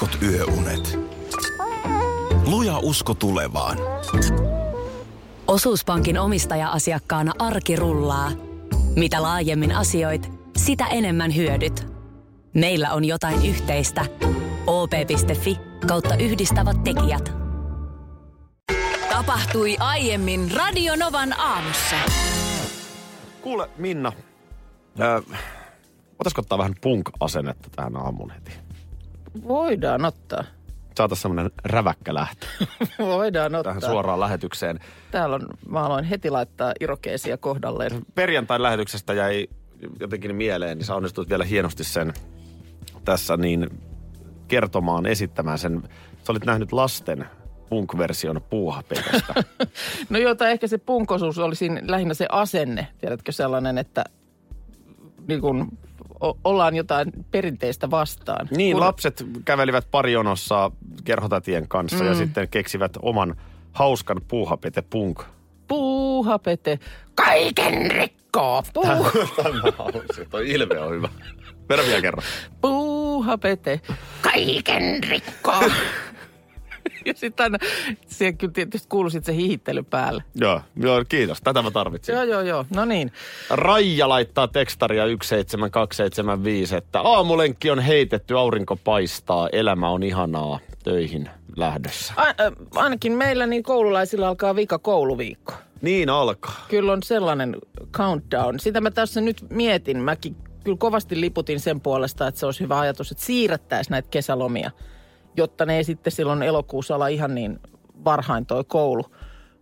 heikot yöunet. Luja usko tulevaan. Osuuspankin omistaja-asiakkaana arki rullaa. Mitä laajemmin asioit, sitä enemmän hyödyt. Meillä on jotain yhteistä. op.fi kautta yhdistävät tekijät. Tapahtui aiemmin Radionovan aamussa. Kuule Minna, ää, otaisiko ottaa vähän punk-asennetta tähän aamuun heti? Voidaan ottaa. Saataisiin semmoinen räväkkä lähtö Voidaan ottaa. tähän suoraan lähetykseen. Täällä on, mä aloin heti laittaa irokeesia kohdalleen. Perjantain lähetyksestä jäi jotenkin mieleen, niin sä onnistut vielä hienosti sen tässä niin kertomaan, esittämään sen. Sä olit nähnyt lasten punk-version puuhapetästä. No joo, tai ehkä se punkosuus oli siinä lähinnä se asenne. Tiedätkö sellainen, että niin kun, o- ollaan jotain perinteistä vastaan. niin, Kun- lapset kävelivät parionossa kerhotatien kanssa mm. ja sitten keksivät oman hauskan puuhapete punk. Puuhapete, kaiken rikkoo. Puu, Tämä on toi ilme on hyvä. Vedä vielä kerran. puuhapete, kaiken rikkoo. ja sitten aina, siihen kyllä tietysti kuului sit se hihittely päälle. Joo, joo, kiitos. Tätä mä tarvitsin. Joo, joo, joo. No niin. Raija laittaa tekstaria 17275, että aamulenkki on heitetty, aurinko paistaa, elämä on ihanaa, töihin lähdössä. A- ä, ainakin meillä niin koululaisilla alkaa vika kouluviikko. Niin alkaa. Kyllä on sellainen countdown. Sitä mä tässä nyt mietin. Mäkin kyllä kovasti liputin sen puolesta, että se olisi hyvä ajatus, että siirrettäisiin näitä kesälomia, jotta ne ei sitten silloin elokuussa olla ihan niin varhain toi koulu.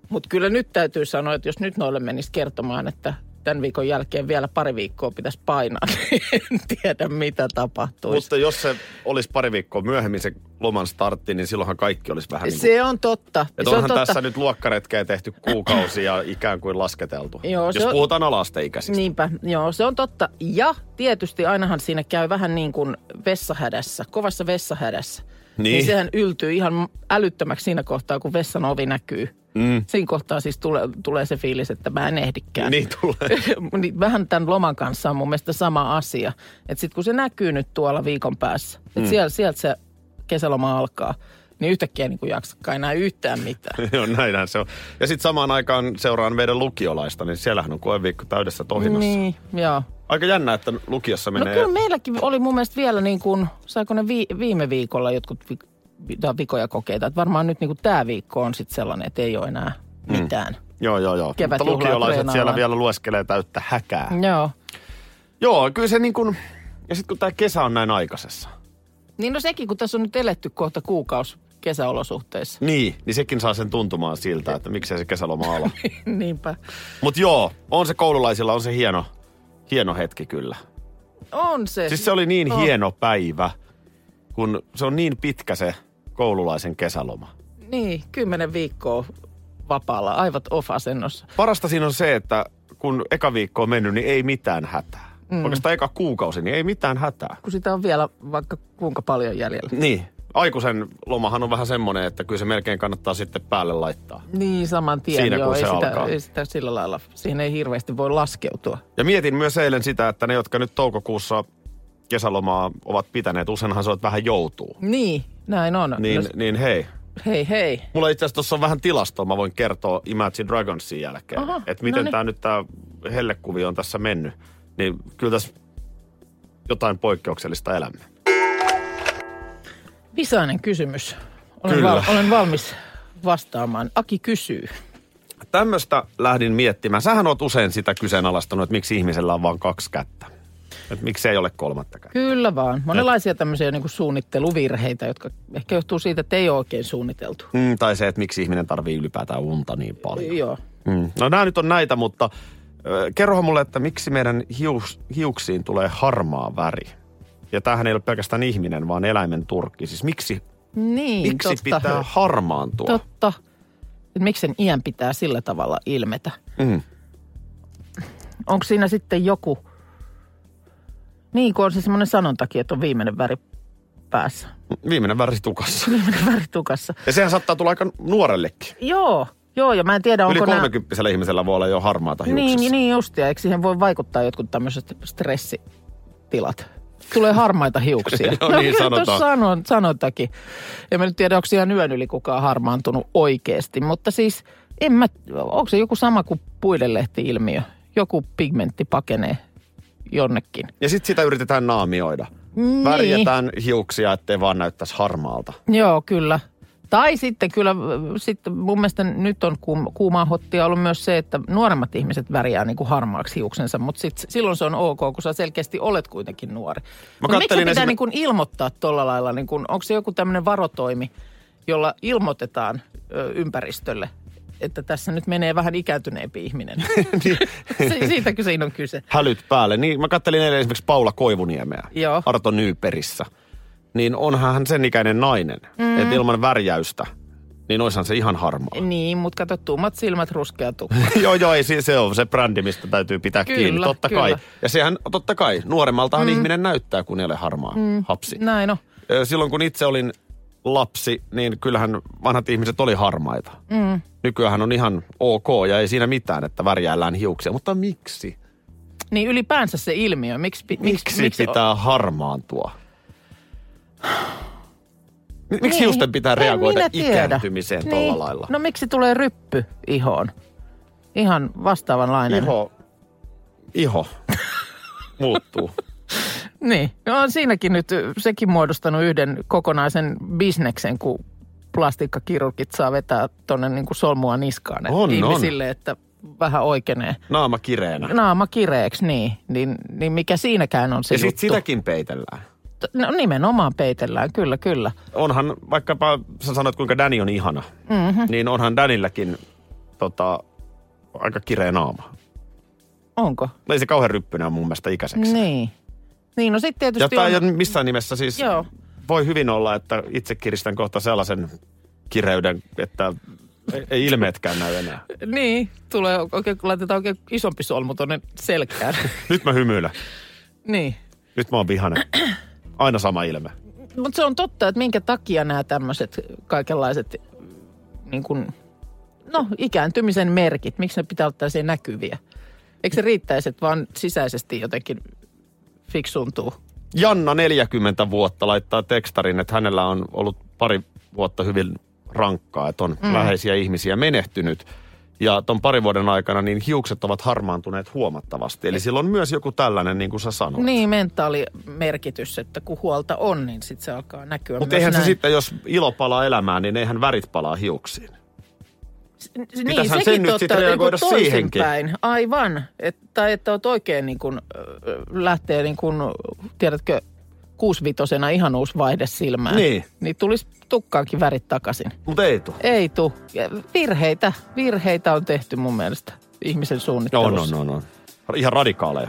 Mutta kyllä nyt täytyy sanoa, että jos nyt noille menisi kertomaan, että tämän viikon jälkeen vielä pari viikkoa pitäisi painaa, niin en tiedä mitä tapahtuisi. Mutta jos se olisi pari viikkoa myöhemmin se loman startti, niin silloinhan kaikki olisi vähän niin kuin... Se on totta. Että se on onhan totta. tässä nyt luokkaretkeä tehty kuukausi ja ikään kuin lasketeltu. Joo, se jos on- puhutaan alasteikäisistä. Niinpä, joo, se on totta. Ja tietysti ainahan siinä käy vähän niin kuin vessahädässä, kovassa vessahädässä. Niin. niin sehän yltyy ihan älyttömäksi siinä kohtaa, kun vessan ovi näkyy. Mm. Siinä kohtaa siis tulee, tulee se fiilis, että mä en ehdikään. Niin tulee. Niin vähän tämän loman kanssa on mun mielestä sama asia. Että sitten kun se näkyy nyt tuolla viikon päässä, että mm. sieltä, sieltä se kesäloma alkaa, niin yhtäkkiä niin kuin jaksakaan enää yhtään mitään. Joo, näinhän se on. Ja sitten samaan aikaan seuraan meidän lukiolaista, niin siellähän on koeviikko täydessä tohinnassa. niin, joo. Aika jännä, että lukiossa No menee... kyllä meilläkin oli mun mielestä vielä niin kuin, saiko ne vi, viime viikolla jotkut vi, vikoja kokeita. Että varmaan nyt niin kuin tämä viikko on sitten sellainen, että ei ole enää mitään. Joo, joo, joo. Mutta lukiolaiset siellä vielä lueskelee täyttä häkää. Mm. Joo. Joo, kyllä se niin kuin... Ja sitten kun tämä kesä on näin aikaisessa. Niin no sekin, kun tässä on nyt eletty kohta kuukausi kesäolosuhteissa. Niin, niin sekin saa sen tuntumaan siltä, että miksei se kesäloma ala. Niinpä. Mutta joo, on se koululaisilla, on se hieno, hieno hetki kyllä. On se. Siis se oli niin on. hieno päivä, kun se on niin pitkä se koululaisen kesäloma. Niin, kymmenen viikkoa vapaalla, aivot off-asennossa. Parasta siinä on se, että kun eka viikko on mennyt, niin ei mitään hätää. Mm. Oikeastaan eka kuukausi, niin ei mitään hätää. Kun sitä on vielä vaikka kuinka paljon jäljellä. Niin. Aikuisen lomahan on vähän semmoinen, että kyllä se melkein kannattaa sitten päälle laittaa. Niin, saman tien. Siinä, joo, kun ei, se sitä, alkaa. ei sitä sillä lailla, siihen ei hirveästi voi laskeutua. Ja mietin myös eilen sitä, että ne, jotka nyt toukokuussa kesälomaa ovat pitäneet, useinhan se on, vähän joutuu. Niin, näin on. Niin, No, niin hei. hei, hei. Mulla itse asiassa tuossa on vähän tilastoa, mä voin kertoa Imagine Dragonsin jälkeen. Että miten noniin. tämä nyt tämä hellekuvio on tässä mennyt. Niin kyllä tässä jotain poikkeuksellista elämme. Visainen kysymys. Olen, Kyllä. val, olen valmis vastaamaan. Aki kysyy. Tämmöistä lähdin miettimään. Sähän oot usein sitä kyseenalaistanut, että miksi ihmisellä on vain kaksi kättä. Että miksi ei ole kolmatta kättä. Kyllä vaan. Monenlaisia tämmöisiä niin kuin suunnitteluvirheitä, jotka ehkä johtuu siitä, että ei ole oikein suunniteltu. Mm, tai se, että miksi ihminen tarvii ylipäätään unta niin paljon. Joo. Mm. No nämä nyt on näitä, mutta kerrohan mulle, että miksi meidän hius, hiuksiin tulee harmaa väri. Ja tämähän ei ole pelkästään ihminen, vaan eläimen turkki. Siis miksi, Niin, miksi totta. pitää harmaantua? Totta. Miksi sen iän pitää sillä tavalla ilmetä? Mm. Onko siinä sitten joku... Niin, kun on se semmoinen sanontakin, että on viimeinen väri päässä. Viimeinen väri tukassa. Viimeinen väri tukassa. Ja sehän saattaa tulla aika nuorellekin. Joo, joo, ja mä en tiedä, Yli onko nämä... 30 ihmisellä voi olla jo harmaata hiuksissa. Niin, niin justia. Eikö siihen voi vaikuttaa jotkut tämmöiset stressitilat? Tulee harmaita hiuksia. No niin, No, sanotaan. Sanon, sanotakin. En mä nyt tiedä, onko ihan yön yli kukaan harmaantunut oikeasti. Mutta siis, en mä, onko se joku sama kuin puidenlehti-ilmiö? Joku pigmentti pakenee jonnekin. Ja sitten sitä yritetään naamioida. Niin. Värjätään hiuksia, ettei vaan näyttäisi harmaalta. Joo, kyllä. Tai sitten kyllä, äh, sitten mun mielestä nyt on kuum- kuumaa hottia ollut myös se, että nuoremmat ihmiset värjää niin kuin harmaaksi hiuksensa, mutta sit, silloin se on ok, kun sä selkeästi olet kuitenkin nuori. Mut miksi pitää esim- niin kuin ilmoittaa tuolla lailla, niin kuin, onko se joku tämmöinen varotoimi, jolla ilmoitetaan ö, ympäristölle, että tässä nyt menee vähän ikääntyneempi ihminen. Niin. Siitäkö siinä on kyse? Hälyt päälle. Niin, mä kattelin eilen esimerkiksi Paula Koivuniemeä. Joo. Arto Nyyperissä. Niin onhan hän sen ikäinen nainen. Mm. Että ilman värjäystä, niin oishan se ihan harmaa. Niin, mutta kato, tummat silmät, ruskea tukka. joo, joo, ei, se- on se brändi, mistä täytyy pitää Kyllä, kiinni. Totta kyllä. kai. Ja sehän, totta kai, nuoremmaltahan mm. ihminen näyttää, kun ei ole harmaa mm. hapsi. Näin on. Silloin kun itse olin lapsi, niin kyllähän vanhat ihmiset oli harmaita. Mm. Nykyään on ihan ok ja ei siinä mitään, että värjäillään hiuksia. Mutta miksi? Niin ylipäänsä se ilmiö, miksi, Miksi, miksi pitää harmaantua? Mi- Miksi Niin, hiusten pitää en reagoida ikääntymiseen niin. tuolla lailla? No miksi tulee ryppy ihoon? Ihan vastaavanlainen. Iho, iho muuttuu. Niin, no on siinäkin nyt sekin muodostanut yhden kokonaisen bisneksen, kun plastiikkakirurgit saa vetää tuonne niin kuin solmua niskaan On, ihmisille, että vähän oikeenee. Naama kireenä. Naama kireeksi, niin, niin, niin mikä siinäkään on se ja sitten sitäkin peitellään. No nimenomaan peitellään, kyllä, kyllä. Onhan, vaikkapa sä sanoit kuinka Danny on ihana, mm-hmm. niin onhan Danilläkin tota, aika kireä naama. Onko? Ei se kauhean ryppynä mun mielestä ikäiseksi. Niin. Niin, no sitten Ja tietysti tämä on... missään nimessä siis, Joo. voi hyvin olla, että itse kiristän kohta sellaisen kireyden, että ei, ilmeetkään näy enää. Niin, tulee oikein, kun laitetaan oikein isompi solmu tuonne selkään. Nyt mä hymyilen. niin. Nyt mä oon vihanen. Aina sama ilme. Mutta se on totta, että minkä takia nämä tämmöiset kaikenlaiset niin kuin, no ikääntymisen merkit, miksi ne pitää olla tällaisia näkyviä? Eikö se riittäisi, että vaan sisäisesti jotenkin fiksuntuu? Janna 40 vuotta laittaa tekstarin, että hänellä on ollut pari vuotta hyvin rankkaa, että on mm. läheisiä ihmisiä menehtynyt. Ja ton parin vuoden aikana niin hiukset ovat harmaantuneet huomattavasti. Eli sillä on myös joku tällainen, niin kuin sä sanoit. Niin, mentaalimerkitys, että kun huolta on, niin sitten se alkaa näkyä Mutta eihän se näin. sitten, jos ilo palaa elämään, niin eihän värit palaa hiuksiin. Niin, Pitäisihän sekin sen nyt totta, sitten reagoida niin kuin siihenkin. toisinpäin. Aivan. Et, tai että oot oikein niin kuin, ö, lähtee niin kuin, tiedätkö, kuusvitosena ihan uusi vaihde silmään. Niin. Niin tulisi tukkaankin värit takaisin. Mutta ei tule. Ei tu. Virheitä, virheitä on tehty mun mielestä ihmisen suunnittelussa. on, on, on. Ihan radikaaleja.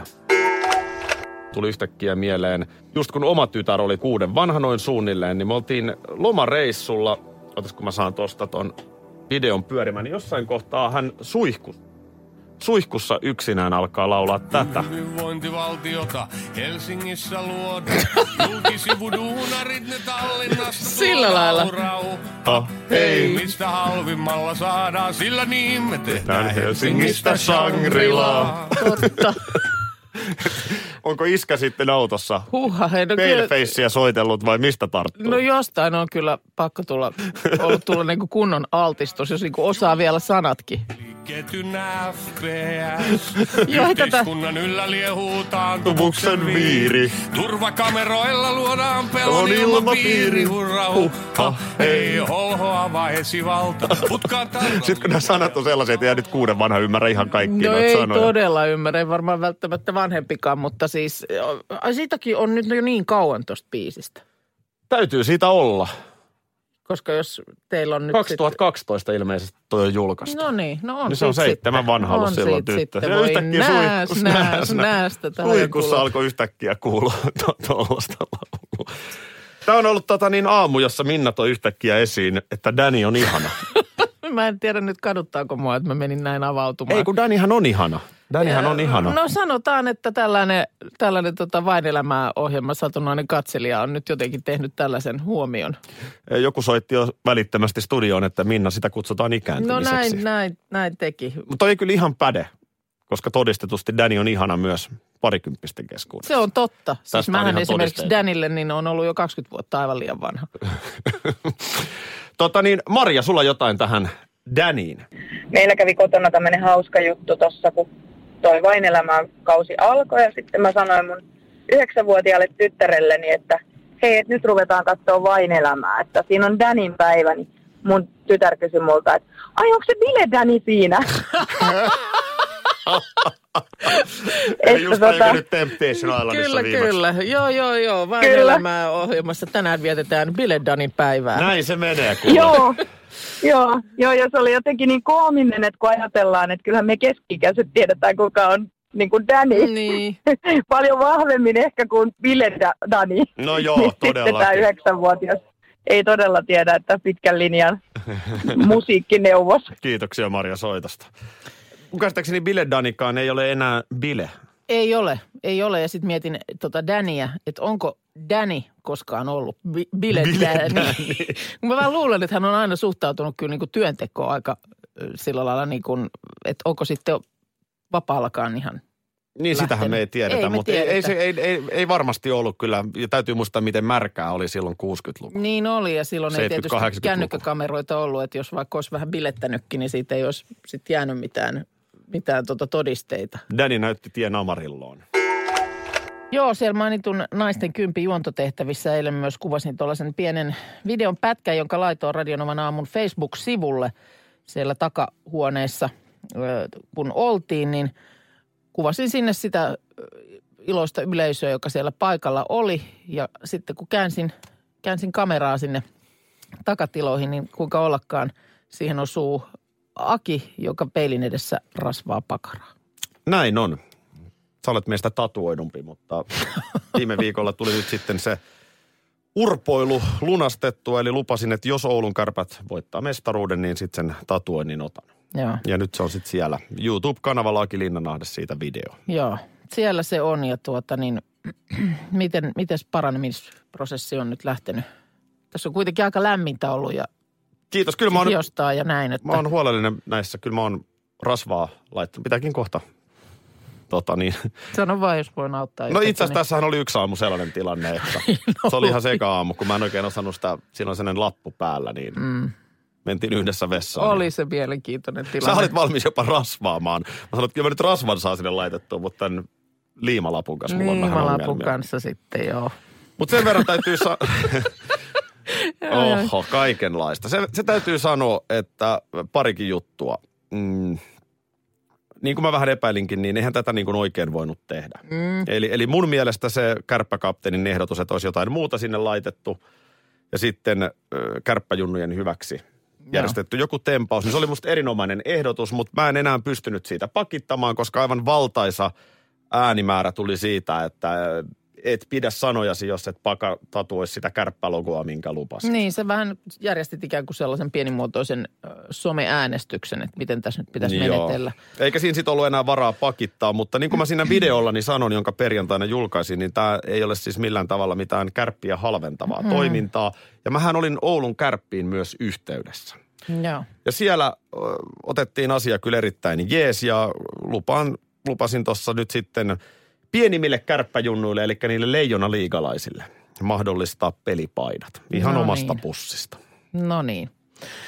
Tuli yhtäkkiä mieleen, just kun oma tytär oli kuuden vanha noin suunnilleen, niin me oltiin lomareissulla, otas kun mä saan tosta ton videon pyörimään, niin jossain kohtaa hän suihkus. Suihkussa yksinään alkaa laulaa tätä. Hyvinvointivaltiota Helsingissä luodaan. Julkisivuduunarit ne Tallinnasta Sillä lailla. Ah, Ei mistä halvimmalla saadaan, sillä niin me tehdään Helsingistä Shangri-Laa. Totta. Onko iskä sitten autossa Huhha, hei, no, kyllä, soitellut vai mistä tarttuu? no jostain on kyllä pakko tulla, ollut tulla niin kunnon altistus, jos niin osaa vielä sanatkin. Ketyn FPS. Yhteiskunnan yllä liehuu Taantumuksen viiri. Turvakameroilla luodaan pelon On ilmapiiri. Hurra, hukka. Ei holhoava esivalta. Sitten kun nämä sanat on sellaisia, että ei nyt kuuden vanha ymmärrä ihan kaikkia No ei sanoja. todella ymmärrä, ei varmaan välttämättä vanhempikaan, mutta siis siitäkin on nyt jo niin kauan tuosta biisistä. Täytyy siitä olla. Koska jos teillä on nyt 2012 ilmeisesti toi on julkaistu. No niin, no on Niin se on sit seitsemän sitten. vanha ollut silloin sit tyttö. Sitten Ja voi yhtäkkiä nääs, suihkus- nääs, nääs- näästä. tähän Suihkussa alkoi yhtäkkiä kuulua tuollaista laulua. Tämä on ollut tota niin aamu, jossa Minna toi yhtäkkiä esiin, että Danny on ihana. Mä en tiedä nyt kaduttaako mua, että mä menin näin avautumaan. Ei kun Dannyhän on ihana. Dannyhän on ihana. No sanotaan, että tällainen, tällainen tota vain elämää ohjelma satunnainen katselija on nyt jotenkin tehnyt tällaisen huomion. Joku soitti jo välittömästi studioon, että Minna sitä kutsutaan No ikääntymiseksi. näin, näin, näin teki. Mutta ei kyllä ihan päde, koska todistetusti Danny on ihana myös parikymppisten keskuudessa. Se on totta. Siis Tästä on mähän esimerkiksi todisteita. Danille niin on ollut jo 20 vuotta aivan liian vanha. Tota niin, Marja, sulla jotain tähän Daniin. meillä kävi kotona tämmöinen hauska juttu tossa, kun toi vain kausi alkoi ja sitten mä sanoin mun yhdeksänvuotiaalle tyttärelleni, että hei, et nyt ruvetaan katsoa vain elämää, että siinä on Danin päivä, niin mun tytär kysyi multa, että ai onko se Bile Dani siinä? Eli just tota- nyt Temptation Islandissa Kyllä, viimeksi. kyllä. Joo, joo, joo. Vain Kyllä. elämää ohjelmassa tänään vietetään Biledanin päivää. Näin se menee, kuule. joo, joo, joo, ja se oli jotenkin niin koominen, että kun ajatellaan, että kyllähän me keski-ikäiset tiedetään, kuka on niin kuin Danny. Niin. Paljon vahvemmin ehkä kuin Bile Da- Dani. No joo, Niin Sitten tämä yhdeksänvuotias ei todella tiedä, että pitkän linjan musiikkineuvos. Kiitoksia Marja soitosta. Mun käsittääkseni Bile Danikaan ei ole enää Bile. Ei ole, ei ole. Ja sitten mietin tota Dania, että onko Danny koskaan ollut Bi- Bile, Bile Danny. Danny. Mä vähän luulen, että hän on aina suhtautunut kyllä niin kuin työntekoon aika sillä lailla, niin kuin, että onko sitten vapaallakaan ihan. Niin, sitähän me ei Lähtenyt. tiedetä, Ei mutta ei, ei, tiedetä. se, ei, ei, ei varmasti ollut kyllä. Ja täytyy muistaa, miten märkää oli silloin 60-luvulla. Niin oli ja silloin ei tietysti 70-80-luku. kännykkäkameroita ollut, että jos vaikka olisi vähän bilettänytkin, niin siitä ei olisi sitten jäänyt mitään, mitään tota todisteita. Danny näytti tien Amarilloon. Joo, siellä mainitun naisten kympi juontotehtävissä eilen myös kuvasin tuollaisen pienen videon pätkän, jonka laitoin Radionovan aamun Facebook-sivulle siellä takahuoneessa, kun oltiin, niin kuvasin sinne sitä iloista yleisöä, joka siellä paikalla oli. Ja sitten kun käänsin, käänsin kameraa sinne takatiloihin, niin kuinka ollakaan siihen osuu Aki, joka peilin edessä rasvaa pakaraa. Näin on. Sä olet meistä tatuoidumpi, mutta viime viikolla tuli nyt sitten se urpoilu lunastettua. Eli lupasin, että jos Oulun kärpät voittaa mestaruuden, niin sitten sen tatuoinnin otan. Joo. Ja nyt se on sitten siellä YouTube-kanavalla Aki Linnanahde siitä video. Joo, siellä se on ja tuota niin, miten, miten paranemisprosessi on nyt lähtenyt? Tässä on kuitenkin aika lämmintä ollut ja Kiitos. Kyllä mä oon, hiostaa ja näin, että mä oon huolellinen näissä. Kyllä mä oon rasvaa laittanut. Pitääkin kohta. Tota niin. sano vaan, jos voin auttaa. No itse asiassa tässähän oli yksi aamu sellainen tilanne, että se oli ihan seka aamu, kun mä en oikein osannut sitä, siinä on sellainen lappu päällä, niin mm. mentiin yhdessä vessaan. Oli niin. se mielenkiintoinen Sä tilanne. olit valmis jopa rasvaamaan. Mä sanoin, että kyllä mä nyt rasvan saa sinne laitettua, mutta tämän liimalapun kanssa mulla on vähän Liimalapun kanssa sitten, joo. Mutta sen verran täytyy sa- Oho, kaikenlaista. Se, se täytyy sanoa, että parikin juttua. Mm. Niin kuin mä vähän epäilinkin, niin eihän tätä niin kuin oikein voinut tehdä. Mm. Eli, eli mun mielestä se kärppäkapteenin ehdotus, että olisi jotain muuta sinne laitettu ja sitten kärppäjunnujen hyväksi järjestetty joku tempaus, niin se oli musta erinomainen ehdotus, mutta mä en enää pystynyt siitä pakittamaan, koska aivan valtaisa äänimäärä tuli siitä, että et pidä sanojasi, jos et paka tatuoisi sitä kärppälogoa, minkä lupasit. Niin, se vähän järjestit ikään kuin sellaisen pienimuotoisen someäänestyksen, että miten tässä nyt pitäisi Joo. menetellä. Eikä siinä sitten ollut enää varaa pakittaa, mutta niin kuin mä siinä videollani sanon, jonka perjantaina julkaisin, niin tämä ei ole siis millään tavalla mitään kärppiä halventavaa Hmm. toimintaa. Ja mähän olin Oulun kärppiin myös yhteydessä. Joo. Ja siellä ö, otettiin asia kyllä erittäin jees ja lupaan, lupasin tuossa nyt sitten pienimmille kärppäjunnuille, eli niille leijona liigalaisille, mahdollistaa pelipaidat ihan No omasta niin. pussista. No niin.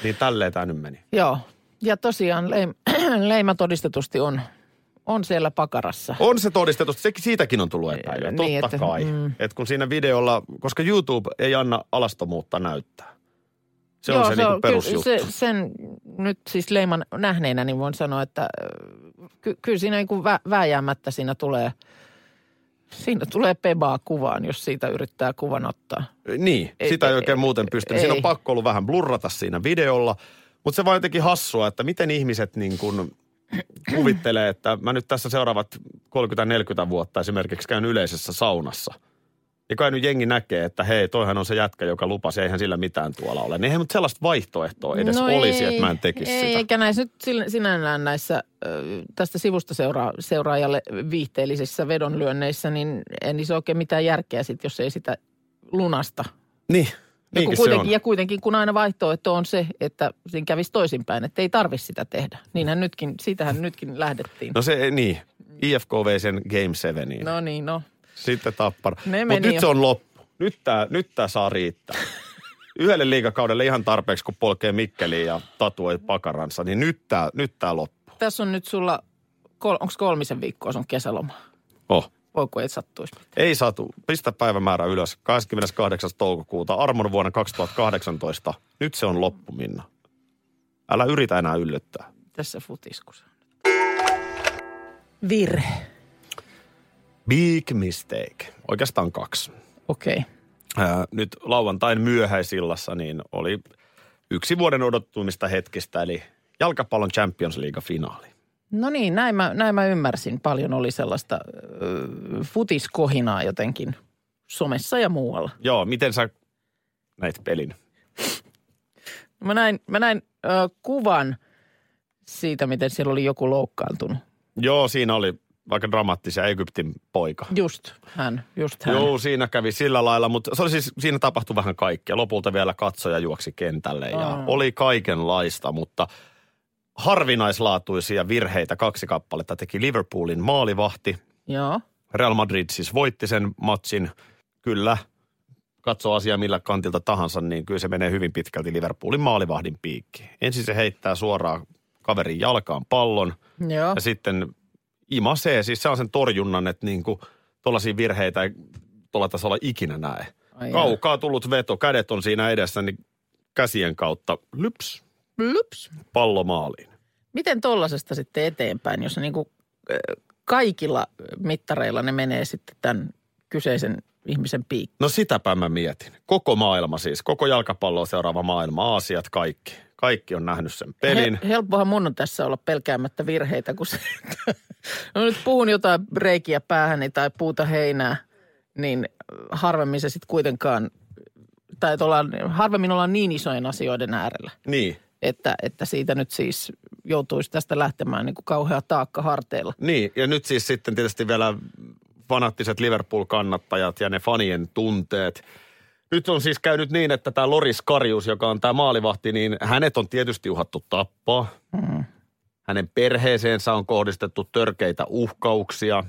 Niin tälleen tämä nyt meni. Joo. Ja tosiaan leim, leima todistetusti on, on siellä pakarassa. On se todistettu, se, siitäkin on tullut epäilyä, totta Niin, niin, että- kai. mm. Et kun siinä videolla, koska YouTube ei anna alastomuutta näyttää. Se Joo, on se, se niinku kyllä perusjuttu. Se, sen nyt siis leiman nähneenä, niin voin sanoa, että ky, kyllä siinä niin kuin vä, vääjäämättä siinä tulee, siinä tulee pebaa kuvaan, jos siitä yrittää kuvan ottaa. Niin, Ei- sitä ei ei- oikein muuten pystynyt. Siinä ei. on pakko ollut vähän blurrata siinä videolla. Mutta se vaan jotenkin hassua, että miten ihmiset niin kuin kuvittelee, että mä nyt tässä seuraavat 30-40 vuotta esimerkiksi käyn yleisessä saunassa. Ja kai nyt jengi näkee, että hei, toihan on se jätkä, joka lupasi, eihän sillä mitään tuolla ole. Niin eihän nyt sellaista vaihtoehtoa edes No olisi, ei, että mä en tekisi ei, sitä. Eikä näissä nyt sinällään näissä tästä sivusta seuraa, seuraajalle viihteellisissä vedonlyönneissä, niin ei niissä ole oikein mitään järkeä sit, jos ei sitä lunasta. Niin, Ja, kun kuitenkin, on. ja kuitenkin kun aina vaihtoehto on se, että siinä kävisi toisinpäin, että ei tarvitse sitä tehdä. Niinhän nytkin, siitähän nytkin lähdettiin. No se, niin. IFK vei sen Game 7. No niin, no. Sitten Tappara. Ne Mutta nyt jo. se on loppu. Nyt tää, nyt tää saa riittää. Yhdelle liigakaudelle ihan tarpeeksi, kun polkee Mikkeliin ja tatuoi pakaransa, niin nyt tää, nyt tää loppuu. Tässä on nyt sulla, kol, onko kolmisen viikkoa sun kesäloma? Oh. Voi kun ei sattuisi. Ei satu. Pistä päivämäärä ylös. 28. toukokuuta, armon vuonna 2018. Nyt se on loppu, Minna. Älä yritä enää yllyttää. Tässä futiskussa. Virhe. Big mistake. Oikeastaan kaksi. Okei. Okay. Nyt lauantain myöhäisillassa niin oli yksi vuoden odottumista hetkistä, eli jalkapallon Champions League-finaali. No niin, näin mä, näin mä ymmärsin. Paljon oli sellaista ö, futiskohinaa jotenkin somessa ja muualla. Joo, miten sä näit pelin? Mä näin, mä näin ö, kuvan siitä, miten siellä oli joku loukkaantunut. Joo, siinä oli vaikka dramaattisia Egyptin poika. Just hän, just hän. Joo, siinä kävi sillä lailla, mutta se oli siis, siinä tapahtui vähän kaikkea. Lopulta vielä katsoja juoksi kentälle ja Aa. oli kaikenlaista, mutta harvinaislaatuisia virheitä kaksi kappaletta teki Liverpoolin maalivahti. Joo. Real Madrid siis voitti sen matsin. Kyllä, katsoo asiaa millä kantilta tahansa, niin kyllä se menee hyvin pitkälti Liverpoolin maalivahdin piikkiin. Ensin se heittää suoraan kaverin jalkaan pallon Joo. ja sitten imasee, siis se on sen torjunnan, että niin kuin tuollaisia virheitä ei tuolla tasolla ikinä näe. Ai Kaukaa tullut veto, kädet on siinä edessä, niin käsien kautta lyps, Lyps. pallo maaliin. Miten tollasesta sitten eteenpäin, jos niinku, ö, kaikilla mittareilla ne menee sitten tämän kyseisen ihmisen piikkiin? No sitäpä mä mietin. Koko maailma siis, koko jalkapalloa seuraava maailma, Aasiat, kaikki. Kaikki on nähnyt sen pelin. He, helppohan mun on tässä olla pelkäämättä virheitä, kun se, no nyt puhun jotain reikiä päähäni tai puuta heinää, niin harvemmin se sitten kuitenkaan, tai että ollaan, harvemmin ollaan niin isojen asioiden äärellä, Niin, että, että siitä nyt siis joutuisi tästä lähtemään niin kuin kauhea taakka harteilla. niin. Ja nyt siis sitten tietysti vielä fanaattiset Liverpool-kannattajat ja ne fanien tunteet. Nyt on siis käynyt niin, että tämä Loris Karius, joka on tämä maalivahti, niin hänet on tietysti uhattu tappaa. Mm. Hänen perheeseensä on kohdistettu törkeitä uhkauksia.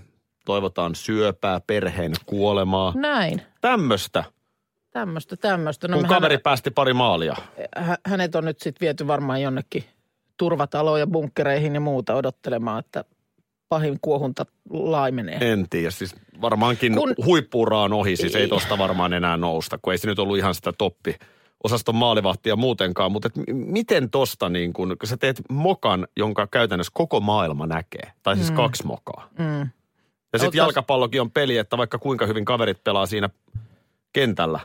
Toivotaan syöpää, perheen kuolemaa. Näin, Tämmöistä, tämmöistä, tämmöistä. kun kaveri päästi pari maalia. hä- hänet on nyt sitten viety varmaan jonnekin turvataloon ja bunkkereihin ja muuta odottelemaan, että pahin kuohunta laimenee. En tiedä, siis varmaankin Kun- huippuura on ohi, siis ei tosta varmaan enää nousta, kun ei se nyt ollut ihan sitä toppi osaston maalivahtia muutenkaan, mutta et miten tosta niin kun, kun sä teet mokan, jonka käytännössä koko maailma näkee, tai siis mm. kaksi mokaa. Mm. Ja sitten jalkapallokin on peli, että vaikka kuinka hyvin kaverit pelaa siinä kentällä,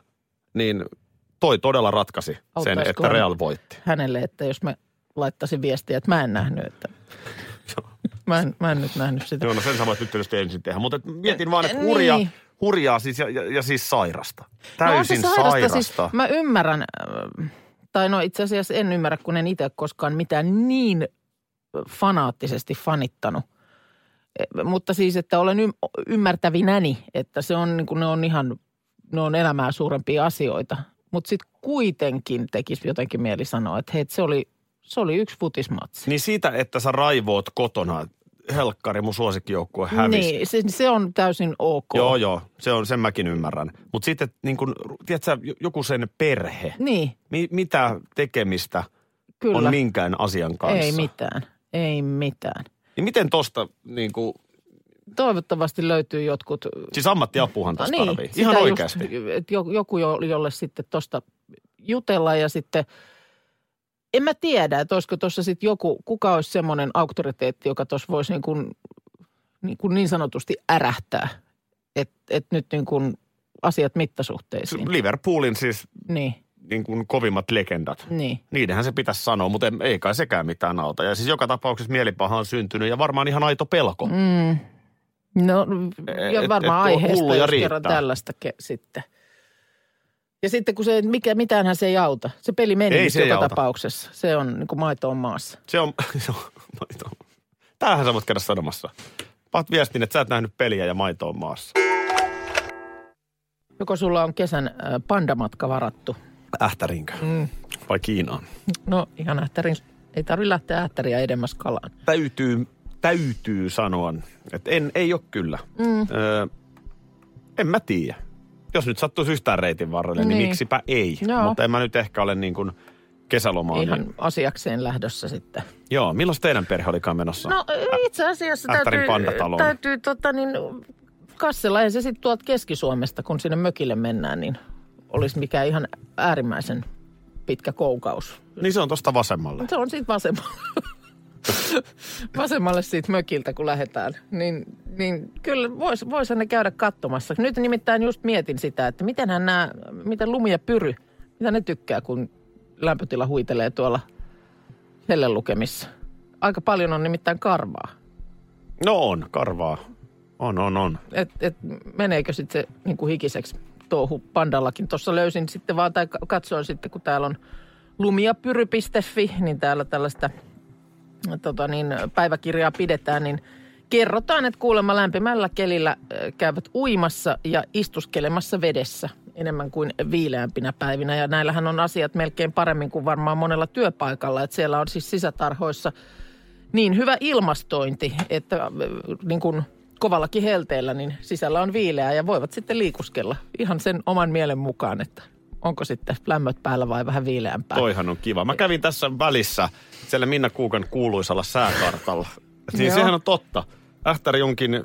niin toi todella ratkaisi sen, että Real voitti. Hänelle, että jos mä laittaisin viestiä, että mä en nähnyt, että mä en, mä en nyt nähnyt sitä. Joo, no sen nyt tietysti ensin tehdä, mutta et mietin vaan, että Niin. hurjaa, hurjaa siis ja, ja, ja siis sairasta. Täysin no on se sairasta. sairasta. Siis, mä ymmärrän, äh, tai no itse asiassa en ymmärrä, kun en itse koskaan mitään niin fanaattisesti fanittanut. Eh, Mutta siis, että olen ym- ymmärtävinäni, että se on, niin kuin, ne on ihan, ne on elämää suurempia asioita. Mutta sitten kuitenkin tekisi jotenkin mieli sanoa, että hei, se oli, se oli yksi futismatsi. Niin siitä, että sä raivoot kotona, helkkari, mun suosikkijoukkue hävisi. Niin, se, se on täysin ok. Joo, joo, se on, sen mäkin ymmärrän. Mutta sitten niin kun, tiedätkö, joku sen perhe, Niin, mi, mitä tekemistä kyllä. on minkään asian kanssa? Ei mitään, ei mitään. Niin miten tosta, niin kuin, Toivottavasti löytyy jotkut siis ammattiapuhan tässä niin, tarvii. Ihan just, oikeasti. jo- joku, jo- jolle sitten tuosta jutella ja sitten, en mä tiedä, että olisiko tuossa sitten joku, kuka olisi semmoinen auktoriteetti, joka tuossa voisi niin, kuin, niin, kuin niin sanotusti ärähtää, että et nyt niin kuin asiat mittasuhteisiin. Liverpoolin siis Niin, niin kuin kovimmat legendat. niin. Niidenhän se pitäisi sanoa, mutta ei- kai sekään mitään auta. Ja siis joka tapauksessa mielipaha on syntynyt ja varmaan ihan aito pelko. Mm. No, ja et- varmaan et tuo aiheesta, jos riittää. kerran tällaista ke- sitten. Ja sitten kun se, mikä, mitäänhän se ei auta. Se peli meni Ei se ei joka auta. tapauksessa. Se on niin kuin maito on maassa. Se on, se on maito. Tämähän sä voit käydä sanomassa. Paat viestin, että sä et nähnyt peliä ja maito on maassa. Joko sulla on kesän äh, pandamatka varattu? Ähtärinkö? Mm. Vai Kiinaan? No ihan ähtärin, ei tarvitse lähteä ähtäriä edemmäs kalaan. Täytyy, täytyy sanoa, että en, ei ole kyllä. Mm. Öö, en mä tiedä. Jos nyt sattuisi yhtään reitin varrelle, niin, Niin. miksipä ei. Joo. Mutta en mä nyt ehkä ole niin kuin kesälomaan. Ihan Niin. asiakseen lähdössä sitten. Joo, milloin teidän perhe olikaan menossa? No itse asiassa Ähtärin täytyy, pandataloon. täytyy tota niin, kassella ja se sitten tuolta Keski-Suomesta, kun sinne mökille mennään, niin olisi mikä ihan äärimmäisen pitkä koukaus. Niin se on tosta vasemmalle. Se on siitä vasemmalle. vasemmalle siitä mökiltä, kun lähdetään. Niin, niin kyllä vois, vois ne käydä katsomassa. Nyt nimittäin just mietin sitä, että mitenhän nämä, miten lumi ja pyry, mitä ne tykkää, kun lämpötila huitelee tuolla hellen lukemissa. Aika paljon on nimittäin karvaa. No on, karvaa. On, on, on. Et, et meneekö sitten se niin kuin hikiseksi touhu pandallakin. Tuossa löysin sitten vaan, tai katsoin sitten, kun täällä on lumiapyry.fi, niin täällä tällaista tota niin, päiväkirjaa pidetään, niin kerrotaan, että kuulemma lämpimällä kelillä käyvät uimassa ja istuskelemassa vedessä enemmän kuin viileämpinä päivinä. Ja näillähän on asiat melkein paremmin kuin varmaan monella työpaikalla. Että siellä on siis sisätarhoissa niin hyvä ilmastointi, että niin kuin kovallakin helteellä niin sisällä on viileää ja voivat sitten liikuskella ihan sen oman mielen mukaan, että onko sitten lämmöt päällä vai vähän viileämpää. Toihan on kiva. Mä kävin tässä välissä siellä Minna Kuukan kuuluisalla sääkartalla. Niin Joo. sehän on totta. Ähtäri onkin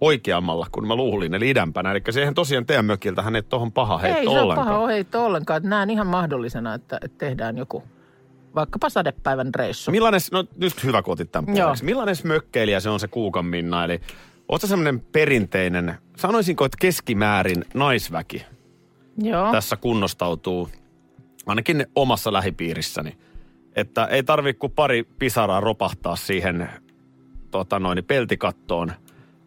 oikeammalla kuin mä luulin, eli idämpänä. Eli siihen tosiaan teidän mökiltä hän ei tohon paha heitto Ei ollenkaan. paha heitto ollenkaan. Että Näen ihan mahdollisena, että, että tehdään joku vaikkapa sadepäivän reissu. Millainen, no nyt hyvä kun otit tämän puheeksi. Millainen mökkeilijä se on se Kuukan Minna? Eli ootko semmoinen perinteinen, sanoisinko, että keskimäärin naisväki Joo. tässä kunnostautuu, ainakin omassa lähipiirissäni. Että ei tarvi kuin pari pisaraa ropahtaa siihen tota noin, peltikattoon,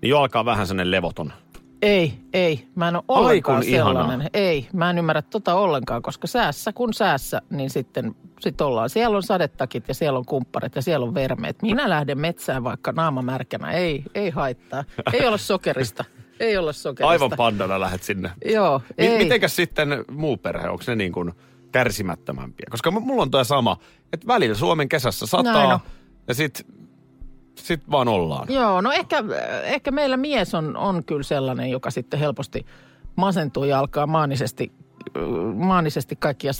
niin jo alkaa vähän sellainen levoton. Ei, ei. Mä en ole ollenkaan kun ihanaa. sellainen. Ei, mä en ymmärrä tota ollenkaan, koska säässä kun säässä, niin sitten sit ollaan. Siellä on sadetakit ja siellä on kumpparit ja siellä on vermeet. Minä lähden metsään vaikka naama märkänä. Ei, ei haittaa. Ei olla sokerista. Ei olla sokerista. Aivan pandana lähdet sinne. Joo, ei. Mitenkäs sitten muu perhe, onko ne niin kuin kärsimättömämpiä? Koska m- mulla on tuo sama, että välillä Suomen kesässä sataa ja sit, sit vaan ollaan. Joo, no ehkä, ehkä meillä mies on, on kyllä sellainen, joka sitten helposti masentuu ja alkaa maanisesti, maanisesti kaikkia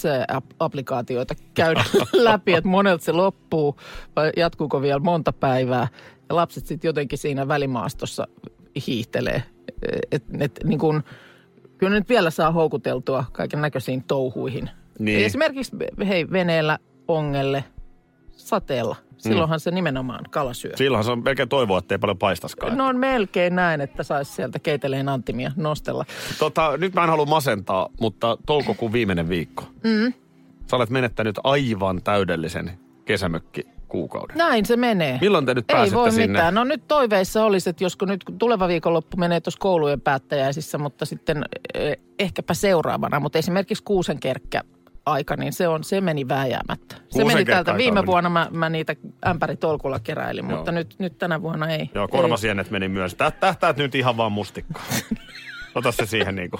applikaatioita käydä läpi, että monelta se loppuu vai jatkuuko vielä monta päivää. Ja lapset sitten jotenkin siinä välimaastossa hiihtelee. Et, et, niin kun, kyllä nyt vielä saa houkuteltua kaiken näköisiin touhuihin. Niin. Esimerkiksi hei, veneellä, ongelle, sateella. Silloinhan se nimenomaan kala syö. Silloinhan se on melkein toivoa, että ei paljon paistaskaan. No on melkein näin, että saisi sieltä keiteleen antimia nostella. Tota, nyt mä en halua masentaa, mutta toukokuun viimeinen viikko. Mm. Sä olet menettänyt aivan täydellisen kesämökki kuukauden. Näin se menee. Milloin te nyt Ei pääsette voi sinne? mitään. No nyt toiveissa olisi, että josko nyt tuleva viikonloppu menee tuossa koulujen päättäjäisissä, mutta sitten eh, ehkäpä seuraavana. Mutta esimerkiksi Kuusenkerkkä aika, niin se, on, se meni vääjäämättä. Se meni täältä. Viime meni. vuonna mä, mä niitä ämpäritolkulla keräilin, Joo. mutta nyt, nyt tänä vuonna ei. Joo, ei. korvasienet meni myös. Tä- Tähtäät nyt ihan vaan mustikkaan. Ota se siihen niinku.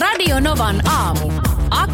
Radio Novan aamu.